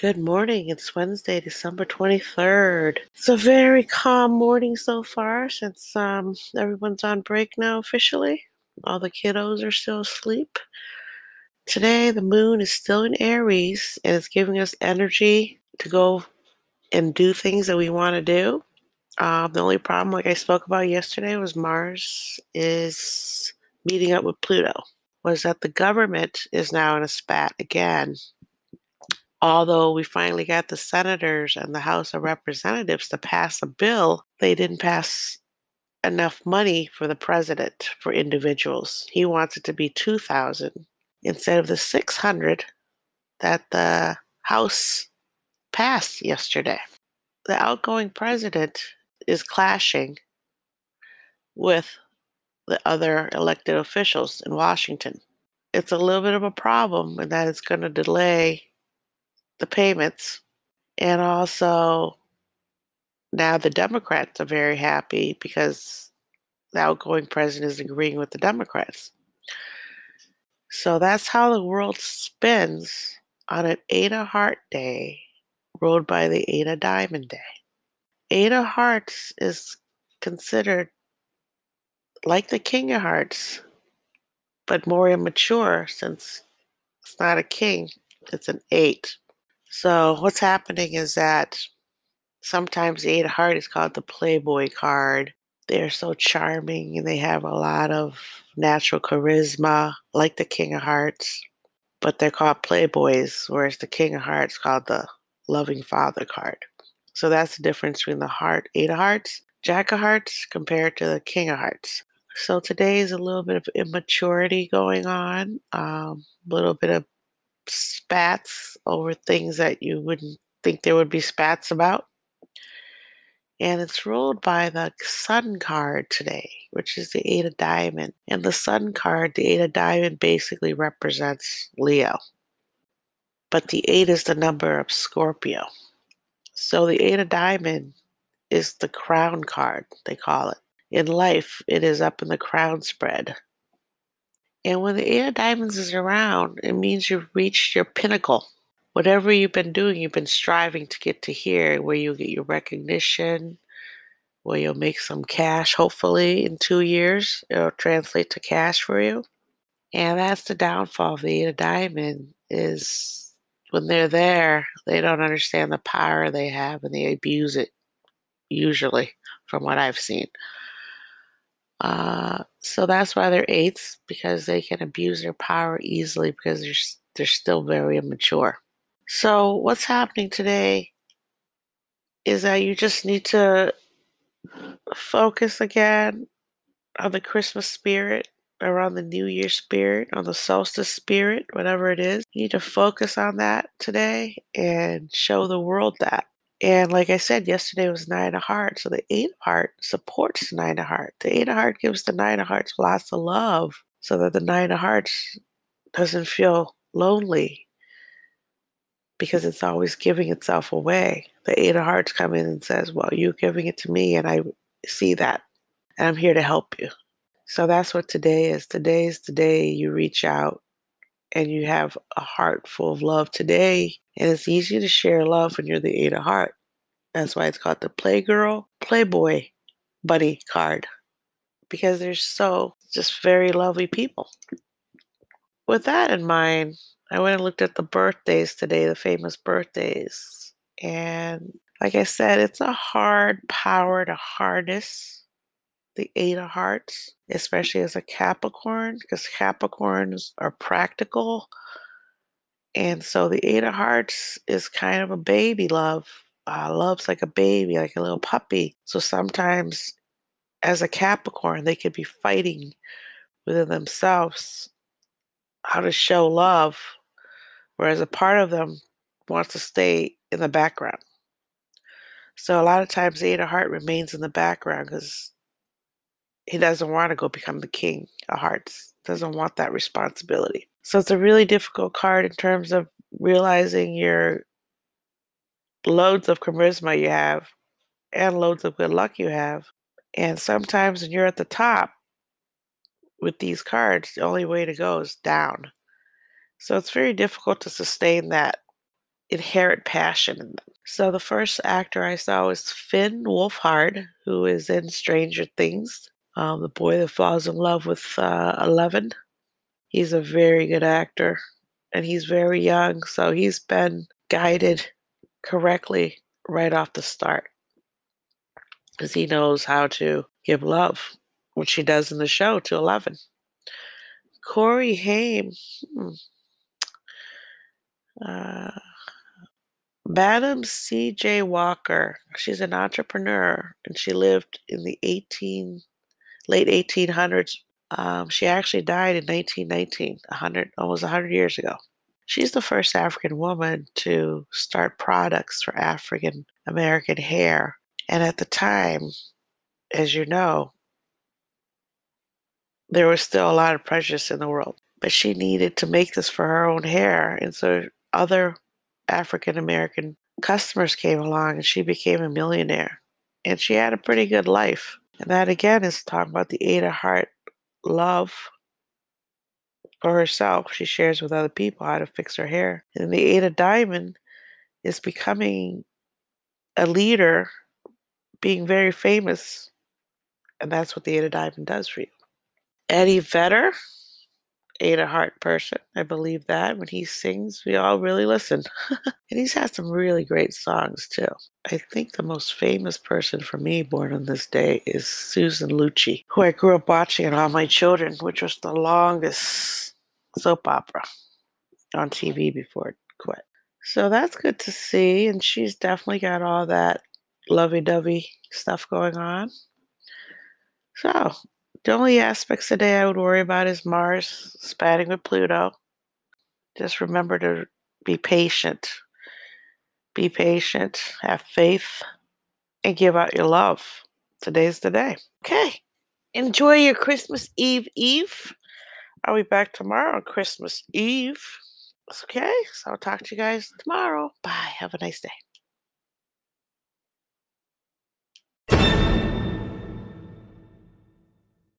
Good morning. It's Wednesday, December 23rd. It's a very calm morning so far since um, everyone's on break now officially. All the kiddos are still asleep. Today, the moon is still in Aries and it's giving us energy to go and do things that we want to do. Um, the only problem, like I spoke about yesterday, was Mars is meeting up with Pluto. Was that the government is now in a spat again although we finally got the senators and the House of Representatives to pass a bill, they didn't pass enough money for the president for individuals. He wants it to be 2000 instead of the 600 that the House passed yesterday. The outgoing president is clashing with the other elected officials in Washington. It's a little bit of a problem and that it's going to delay the payments. And also, now the Democrats are very happy because the outgoing president is agreeing with the Democrats. So that's how the world spins on an of Heart Day, ruled by the of Diamond Day. Of Hearts is considered like the King of Hearts, but more immature since it's not a king, it's an eight. So what's happening is that sometimes the Eight of Heart is called the Playboy card. They're so charming and they have a lot of natural charisma, like the King of Hearts, but they're called Playboys, whereas the King of Hearts called the Loving Father card. So that's the difference between the Heart, Eight of Hearts, Jack of Hearts compared to the King of Hearts. So today is a little bit of immaturity going on, a um, little bit of spats over things that you wouldn't think there would be spats about. And it's ruled by the Sun card today, which is the Eight of Diamond. And the Sun card, the Eight of Diamond, basically represents Leo. But the Eight is the number of Scorpio. So the Eight of Diamond is the crown card, they call it. In life, it is up in the crown spread. And when the Eight of Diamonds is around, it means you've reached your pinnacle. Whatever you've been doing, you've been striving to get to here, where you'll get your recognition, where you'll make some cash, hopefully, in two years. It'll translate to cash for you. And that's the downfall of the Eight of Diamond is when they're there, they don't understand the power they have and they abuse it, usually, from what I've seen. Uh, so that's why they're eights because they can abuse their power easily because they're they're still very immature. So what's happening today is that you just need to focus again on the Christmas spirit, around the New Year spirit, on the solstice spirit, whatever it is. You need to focus on that today and show the world that. And like I said, yesterday was Nine of Hearts. So the Eight of Hearts supports Nine of Hearts. The Eight of Hearts gives the Nine of Hearts lots of love so that the Nine of Hearts doesn't feel lonely because it's always giving itself away. The Eight of Hearts come in and says, Well, you're giving it to me, and I see that, and I'm here to help you. So that's what today is. Today is the day you reach out and you have a heart full of love today. And it's easy to share love when you're the eight of heart. That's why it's called the Playgirl Playboy Buddy card. Because they're so just very lovely people. With that in mind, I went and looked at the birthdays today, the famous birthdays. And like I said, it's a hard power to harness the Eight of Hearts, especially as a Capricorn, because Capricorns are practical. And so the Eight of Hearts is kind of a baby love. Uh, love's like a baby, like a little puppy. So sometimes, as a Capricorn, they could be fighting within themselves how to show love, whereas a part of them wants to stay in the background. So a lot of times, the Eight of Heart remains in the background because he doesn't want to go become the king of hearts doesn't want that responsibility. So it's a really difficult card in terms of realizing your loads of charisma you have and loads of good luck you have. And sometimes when you're at the top with these cards the only way to go is down. So it's very difficult to sustain that inherent passion in them. So the first actor I saw was Finn Wolfhard, who is in Stranger Things, um, the boy that falls in love with uh, Eleven. He's a very good actor, and he's very young, so he's been guided correctly right off the start because he knows how to give love, which he does in the show to Eleven. Corey Haim. Hmm. Uh, Madam C.J. Walker. She's an entrepreneur, and she lived in the 18 late 1800s. Um, she actually died in 1919, 100 almost 100 years ago. She's the first African woman to start products for African American hair, and at the time, as you know, there was still a lot of prejudice in the world. But she needed to make this for her own hair, and so other African American customers came along and she became a millionaire. And she had a pretty good life. And that again is talking about the eight of heart love for herself. She shares with other people how to fix her hair. And the eight of Diamond is becoming a leader, being very famous. And that's what the eight of Diamond does for you. Eddie Vedder Eight of Heart person. I believe that. When he sings, we all really listen. and he's had some really great songs too. I think the most famous person for me born on this day is Susan Lucci, who I grew up watching in All My Children, which was the longest soap opera on TV before it quit. So that's good to see. And she's definitely got all that lovey dovey stuff going on. So the only aspects today I would worry about is Mars spatting with Pluto. Just remember to be patient. Be patient, have faith, and give out your love. Today's the day. Okay. Enjoy your Christmas Eve Eve. I'll be back tomorrow on Christmas Eve. Okay, so I'll talk to you guys tomorrow. Bye. Have a nice day.